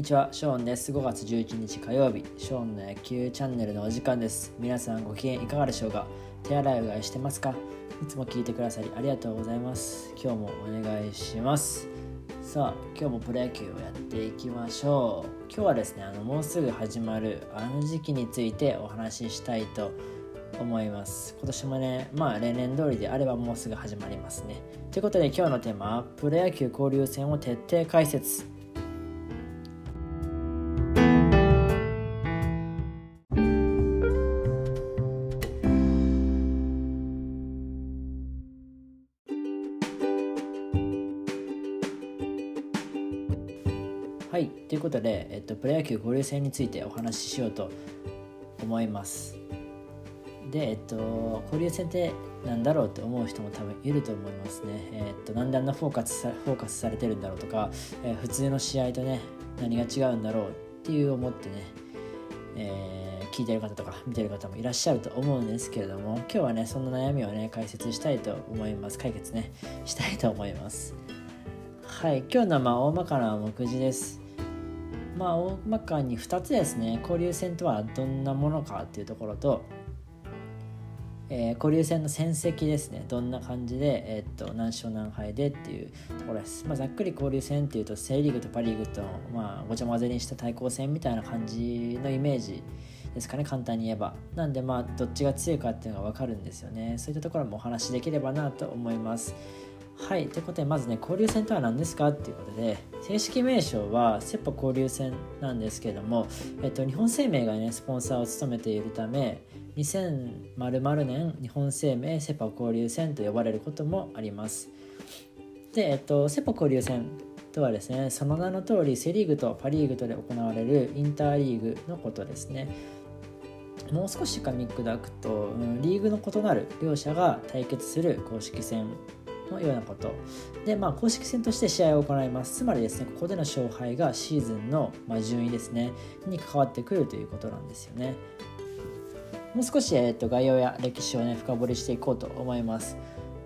にちは、ショーンです。5月11日火曜日、ショーンの野球チャンネルのお時間です。皆さんご機嫌いかがでしょうか？手洗いうがいしてますか？いつも聞いてくださりありがとうございます。今日もお願いします。さあ、今日もプロ野球をやっていきましょう。今日はですね、あのもうすぐ始まるあの時期についてお話ししたいと思います。今年もね、まあ例年通りであればもうすぐ始まりますね。ということで今日のテーマはプロ野球交流戦を徹底解説。で、えっと、プロ野球交流戦についてお話ししようと思います。で、えっと、交流戦って何だろうって思う人も多分いると思いますね。えっと、なんであんなフォーカスさフォーカスされてるんだろうとか、えー普通の試合とね、何が違うんだろうっていう思ってね、えー聞いてる方とか見てる方もいらっしゃると思うんですけれども、今日はね、そんな悩みをね、解説したいと思います。解決ね、したいと思います。はい、今日のまあ大まかな目次です。まあ大まかに2つですね。交流戦とはどんなものかっていうところと、えー交流戦の戦績ですね。どんな感じで、えーっと何勝何敗でっていうところです、まあ、ざっくり交流戦っていうとセ・リーグとパ・リーグと、まあ、ごちゃ混ぜにした対抗戦みたいな感じのイメージですかね。簡単に言えば。なんでまあどっちが強いかっていうのが分かるんですよね。そういったところもお話しできればなと思います。はい、ということでまずね交流戦とは何ですかっていうことで正式名称はセ・パ交流戦なんですけども、えっと、日本生命がねスポンサーを務めているため2000年日本生命セ・パ交流戦と呼ばれることもあります。で、えっと、セ・パ交流戦とはですねその名の通りセ・リーグとパ・リーグとで行われるインターリーグのことですね。もう少し噛み砕くと、うんリーグの異なる両者が対決する公式戦のようなこと。で、まあ、公式戦として試合を行います。つまりですねここでの勝敗がシーズンの、ま、順位ですねに関わってくるということなんですよね。もう少し、えー、と概要や歴史をね深掘りしていこうと思います。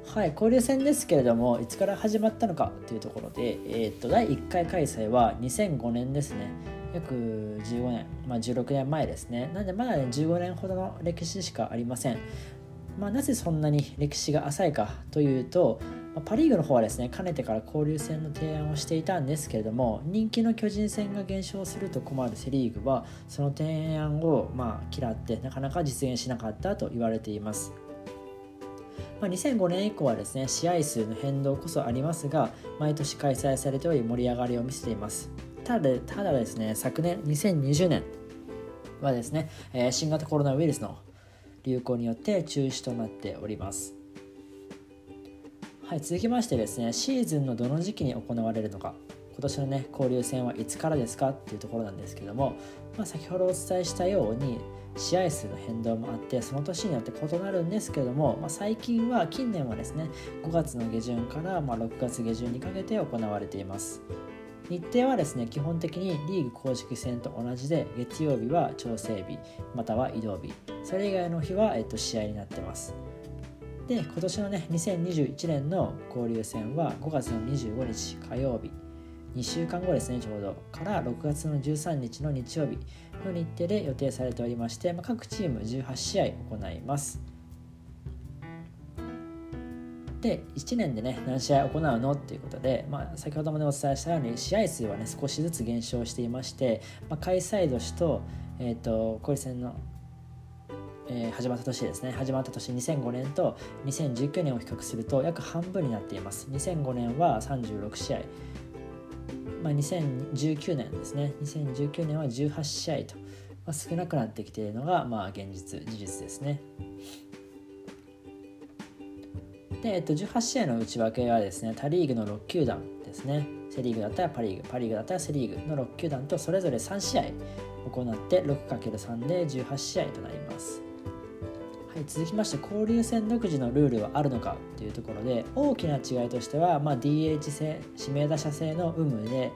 はい交流戦ですけれどもいつから始まったのかというところで、えー、と第1回開催は2005年ですね。約15年、まあ、16年前ですね。なんでまだね15年ほどの歴史しかありません。まあ、なぜそんなに歴史が浅いかというと、パ・リーグの方はですねかねてから交流戦の提案をしていたんですけれども人気の巨人戦が減少すると困るセ・リーグはその提案をまあ嫌ってなかなか実現しなかったと言われています。まあ、2005年以降はですね試合数の変動こそありますが毎年開催されており盛り上がりを見せていますただただですね昨年2020年はですね、え新型コロナウイルスの流行によって中止となっております。はい、続きましてですね、シーズンのどの時期に行われるのか、今年のね、交流戦はいつからですかっていうところなんですけども、まあ、先ほどお伝えしたように、試合数の変動もあって、その年によって異なるんですけども、まあ、最近は、近年はですね、5月の下旬からま6月下旬にかけて行われています。日程はですね基本的にリーグ公式戦と同じで月曜日は調整日または移動日それ以外の日は、えっと、試合になってます。で今年のね2021年の交流戦は5月の25日火曜日。2週間後ですねちょうど。から6月の13日の日曜日の日程で予定されておりまして、まあ、各チーム18試合行います。で1年でね何試合行うのっていうことで、まあ、先ほどもねお伝えしたように試合数はね少しずつ減少していまして、まあ、開催年と,、えー、と交流戦の、えー始まった年ですね。始まった年2005年と2019年を比較すると約半分になっています。2005年は36試合。まあ、2019年ですね。2019年は18試合と、まあ、少なくなってきているのが、まあ、現実事実ですね。で、えっと、18試合の内訳はですね、他リーグの6球団ですね。セ・リーグだったらパ・リーグ、パ・リーグだったらセ・リーグの6球団とそれぞれ3試合行って 6×3 で18試合となります。はい、続きまして交流戦独自のルールはあるのかというところで大きな違いとしては、まあ、DH 制指名打者制の有無で、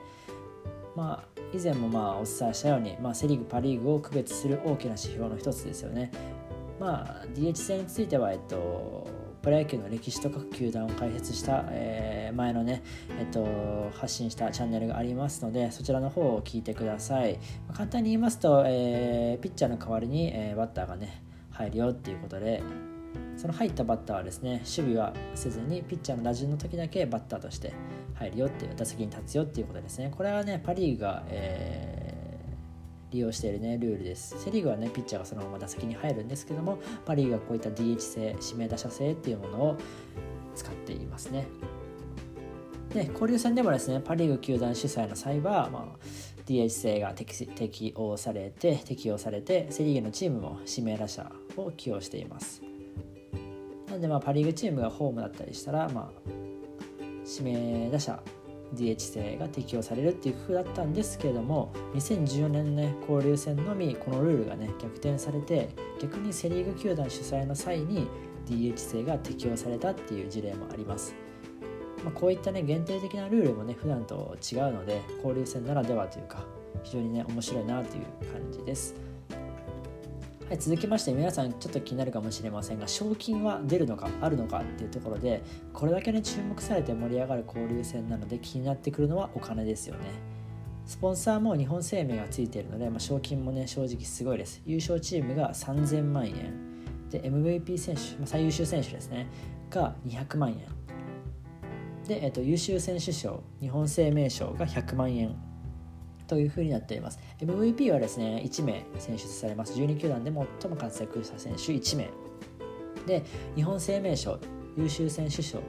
まあ、以前もまあお伝えしたように、まあ、セ・リーグパ・リーグを区別する大きな指標の一つですよね。まあ、DH 制については、えっと、プロ野球の歴史と各球団を解説した、えー、前のね、えっと、発信したチャンネルがありますのでそちらの方を聞いてください、ま、簡単に言いますと、えー、ピッチャーの代わりに、えー、バッターがね入るよっていうことでその入ったバッターはですね守備はせずにピッチャーの打順の時だけバッターとして入るよっていう打席に立つよっていうことですね。これはねパ・リーグが、えー、利用しているねルールです。セ・リーグはねピッチャーがそのまま打席に入るんですけどもパ・リーグはこういった DH 制指名打者制っていうものを使っていますね。で交流戦でもですねパ・リーグ球団主催の際は、まあ、DH 制が適用されて適用されてセ・リーグのチームも指名打者を起用しています。なのでまあパ・リーグチームがホームだったりしたら、まあ、指名打者 DH 制が適用されるっていう風だったんですけれども2014年の、ね、交流戦のみこのルールがね逆転されて逆にセ・リーグ球団主催の際に DH 制が適用されたっていう事例もあります。まあ、こういったね限定的なルールもね普段と違うので交流戦ならではというか非常にね面白いなという感じです。はい、続きまして皆さんちょっと気になるかもしれませんが賞金は出るのかあるのかっていうところでこれだけね注目されて盛り上がる交流戦なので気になってくるのはお金ですよね。スポンサーも日本生命がついているので、まあ、賞金もね正直すごいです。優勝チームが3000万円で MVP 選手、まあ、最優秀選手ですね。が200万円で、えっと、優秀選手賞日本生命賞が100万円というふうになっています。MVP はですね1名選出されます。12球団で最も活躍した選手1名。で日本生命賞優秀選手賞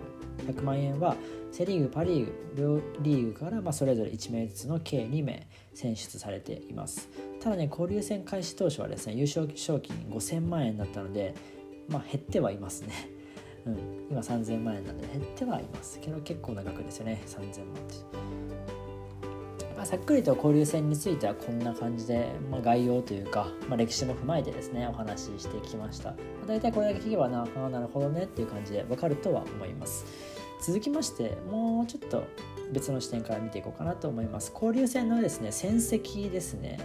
100万円はセ・リーグ、パ・リーグ両リーグからまそれぞれ1名ずつの計2名選出されています。ただね交流戦開始当初はですね優勝賞金5000万円だったのでまあ減ってはいますね。うん、今3000万円なので減ってはいます。けど結構な額ですよね。3000万って。まあ、ざっくりと交流戦についてはこんな感じで、まあ、概要というか、まあ、歴史も踏まえてですねお話ししてきました、まあ、大体これだけ聞けばなあなるほどねっていう感じでわかるとは思います。続きましてもうちょっと別の視点から見ていこうかなと思います。交流戦のですね戦績ですね。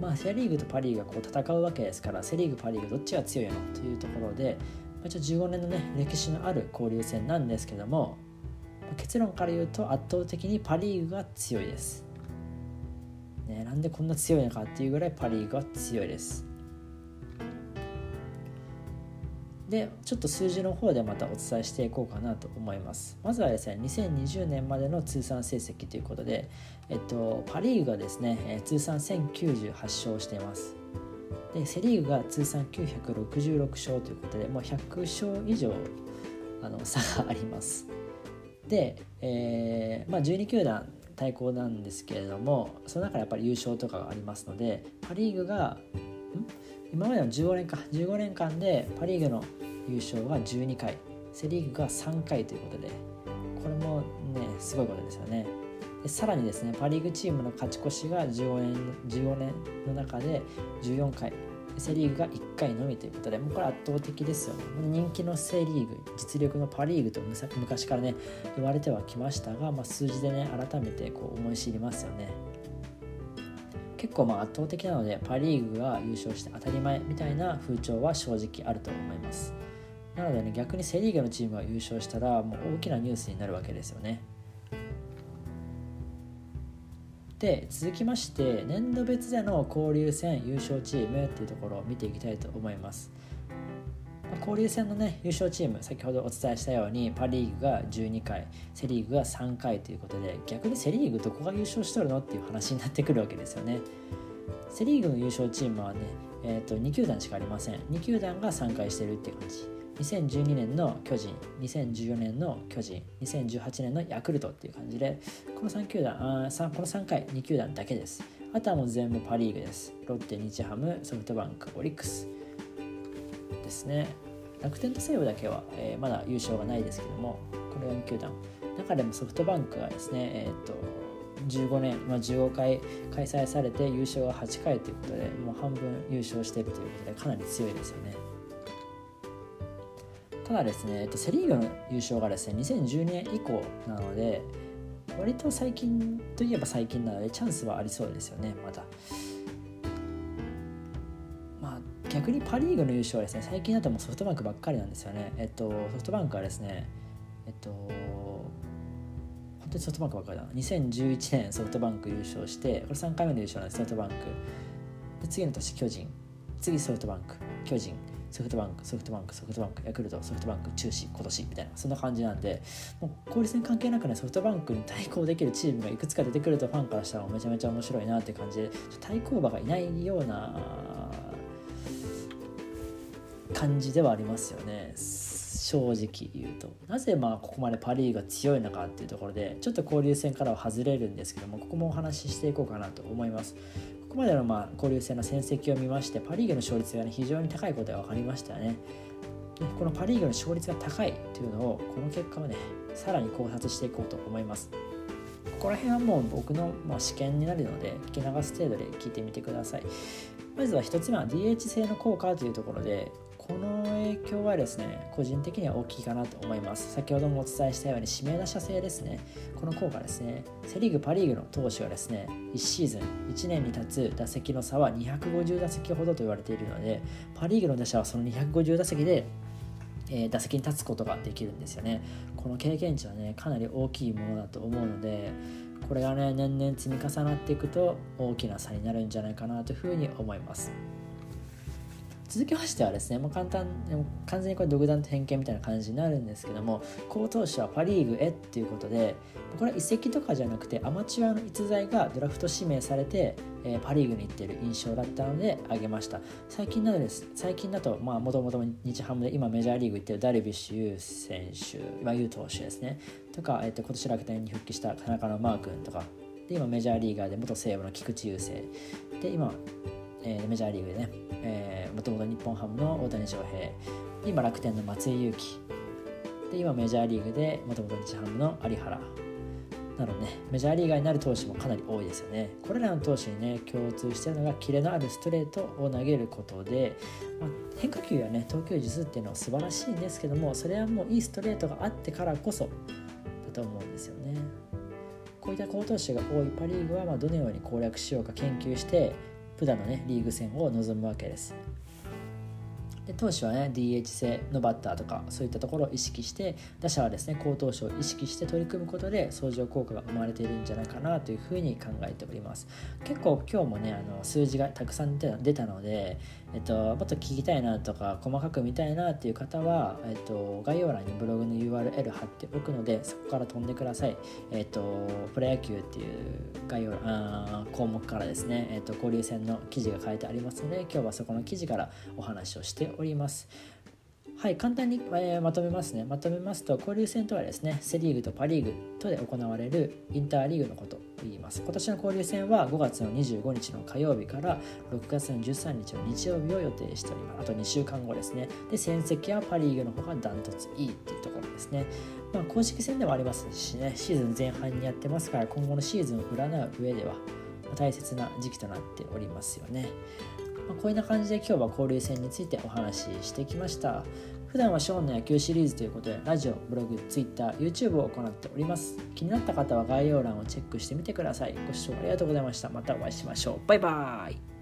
まあセ・リーグとパ・リーグがこう戦うわけですからセ・リーグパ・リーグどっちが強いのというところで、まあ、15年のね歴史のある交流戦なんですけども結論から言うと圧倒的にパ・リーグが強いです、ね、なんでこんな強いのかっていうぐらいパ・リーグは強いです。でちょっと数字の方でまたお伝えしていこうかなと思います。まずはですね2020年までの通算成績ということで、えっと、パ・リーグがですね通算1098勝しています。でセ・リーグが通算966勝ということでもう100勝以上あの差があります。で、えーまあ、12球団対抗なんですけれどもその中でやっぱり優勝とかがありますのでパ・リーグが今までの15年か15年間でパ・リーグの優勝が12回セ・リーグが3回ということでこれもねすごいことですよね。でさらにですねパ・リーグチームの勝ち越しが15年 ,15 年の中で14回セ・リーグが1回のみということでもうこれ圧倒的ですよね。人気のセ・リーグ実力のパ・リーグと昔からね言われてはきましたが、まあ、数字でね改めてこう思い知りますよね。結構まあ圧倒的なのでパ・リーグが優勝して当たり前みたいな風潮は正直あると思います。なのでね逆にセ・リーグのチームが優勝したらもう大きなニュースになるわけですよね。で続きまして年度別での交流戦優勝チームっていうところを見ていきたいと思います。交流戦のね優勝チーム先ほどお伝えしたようにパ・リーグが12回セ・リーグが3回ということで逆にセ・リーグどこが優勝しとるのっていう話になってくるわけですよね。セ・リーグの優勝チームはね、えーと、と2球団しかありません。2球団が3回してるっていう感じ。2012年の巨人2014年の巨人2018年のヤクルトっていう感じでこの3球団あ3この3回2球団だけです。あとはもう全部パ・リーグです。ロッテ日ハムソフトバンクオリックスですね。楽天と西武だけは、えー、まだ優勝がないですけどもこれは2球団。中でもソフトバンクがですねえっ、と15年、まあ、15回開催されて優勝が8回ということでもう半分優勝しているということでかなり強いですよね。ただですね、えっと、セ・リーグの優勝がですね2010年以降なので割と最近といえば最近なのでチャンスはありそうですよねまだ。まあ逆にパ・リーグの優勝はですね最近だともうソフトバンクばっかりなんですよね。えっとソフトバンクはですねえっと本当にソフトバンクばっかりだな。2011年ソフトバンク優勝してこれ3回目の優勝なんですソフトバンク。で次の年巨人。次ソフトバンク。巨人。ソフトバンクソフトバンクソフトバンクヤクルトソフトバンク中止今年みたいなそんな感じなんでもう交流戦関係なくねソフトバンクに対抗できるチームがいくつか出てくるとファンからしたらめちゃめちゃ面白いなって感じで対抗馬がいないような感じではありますよね。正直言うと。なぜまあここまでパ・リーグが強いのかっていうところでちょっと交流戦からは外れるんですけどもここもお話ししていこうかなと思います。ここまでのまあ交流戦の戦績を見ましてパ・リーグの勝率が、ね、非常に高いことが分かりましたよね。でこのパ・リーグの勝率が高いというのをこの結果をねさらに考察していこうと思います。ここら辺はもう僕のまあ試験になるので聞き流す程度で聞いてみてください。まずは1つ目は DH 制の効果というところでこの影響はですね個人的には大きいかなと思います先ほどもお伝えしたように指名打者制ですねこの効果ですねセ・リーグパ・リーグの投手はですね1シーズン1年に立つ打席の差は250打席ほどと言われているのでパ・リーグの打者はその250打席でえ、打席に立つことができるんですよね。この経験値はねかなり大きいものだと思うのでこれがね年々積み重なっていくと大きな差になるんじゃないかなというふうに思います。続きましてはですねもう簡単完全にこれ独断と偏見みたいな感じになるんですけども好投手はパ・リーグへっていうことでこれは移籍とかじゃなくてアマチュアの逸材がドラフト指名されて、えー、パ・リーグに行ってる印象だったので挙げました。最近などです最近だともともと日ハムで今メジャーリーグ行ってるダルビッシュ有選手今有投手ですね。とか、えー、と今年楽天に復帰した田中のマー君とか。で今メジャーリーガーで元西武の菊池雄星。で今えー、メジャーリーグでね、えもともと日本ハムの大谷翔平今楽天の松井裕樹で今メジャーリーグでもともと日ハムの有原。なのでねメジャーリーガーになる投手もかなり多いですよね。これらの投手にね共通してるのがキレのあるストレートを投げることで、まあ、変化球やね投球術っていうのは素晴らしいんですけどもそれはもういいストレートがあってからこそだと思うんですよね。こういった好投手が多いパ・リーグはまどのように攻略しようか研究して普段のねリーグ戦を望むわけです。で投手はね DH 制のバッターとかそういったところを意識して打者はですね好投手を意識して取り組むことで相乗効果が生まれているんじゃないかなというふうに考えております。結構今日もねあの数字がたくさん出たので、えっと、もっと聞きたいなとか細かく見たいなっていう方は、えっと、概要欄にブログの URL 貼っておくのでそこから飛んでくださいえっとプロ野球っていう概要欄項目からですね、えっと、交流戦の記事が書いてありますので今日はそこの記事からお話をしております。はい、簡単に、えー、まとめますね。まとめますと、交流戦とはですね、セ・リーグとパ・リーグとで行われるインターリーグのこと言います。今年の交流戦は5月の25日の火曜日から6月の13日の日曜日を予定しております。あと2週間後ですね。で、戦績はパ・リーグの方がダントツいいっていうところですね。まあ、公式戦でもありますしね、シーズン前半にやってますから、今後のシーズンを占う上では大切な時期となっておりますよね。まあ、こういうな感じで今日は交流戦についてお話ししてきました普段はショーンの野球シリーズということでラジオ、ブログ、ツイッター、YouTube を行っております。気になった方は概要欄をチェックしてみてください。ご視聴ありがとうございました。またお会いしましょう。バイバーイ。